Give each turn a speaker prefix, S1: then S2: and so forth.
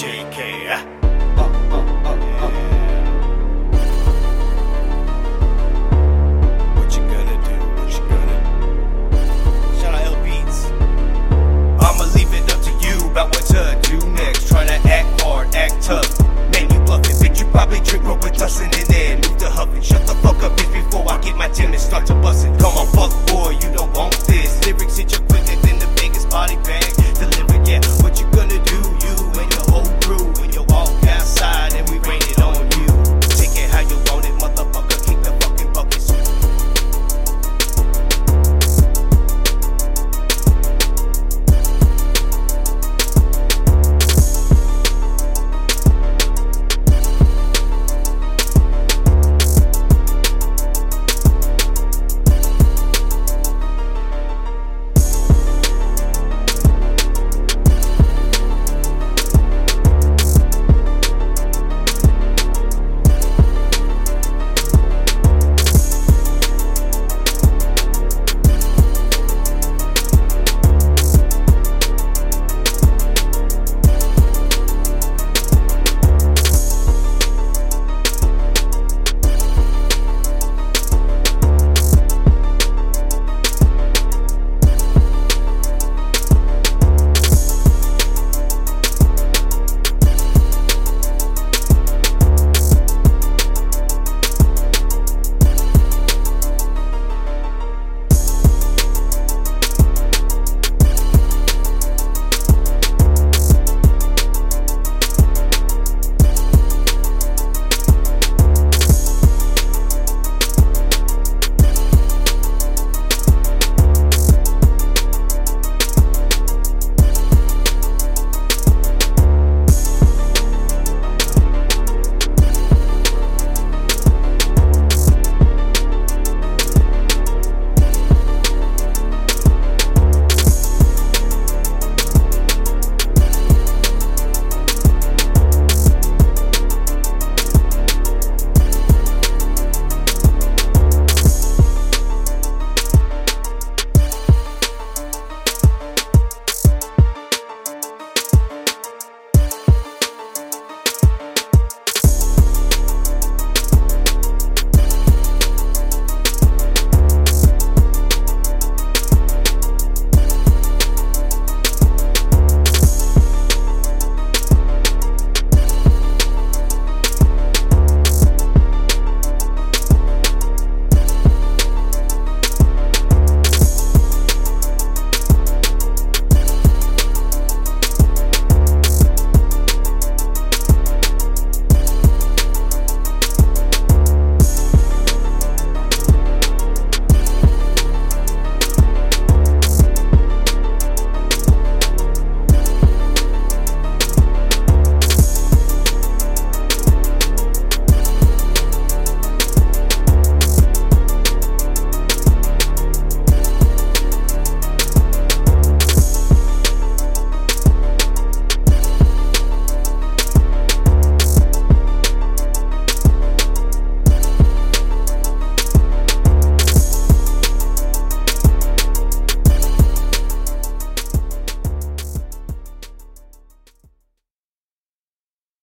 S1: JK.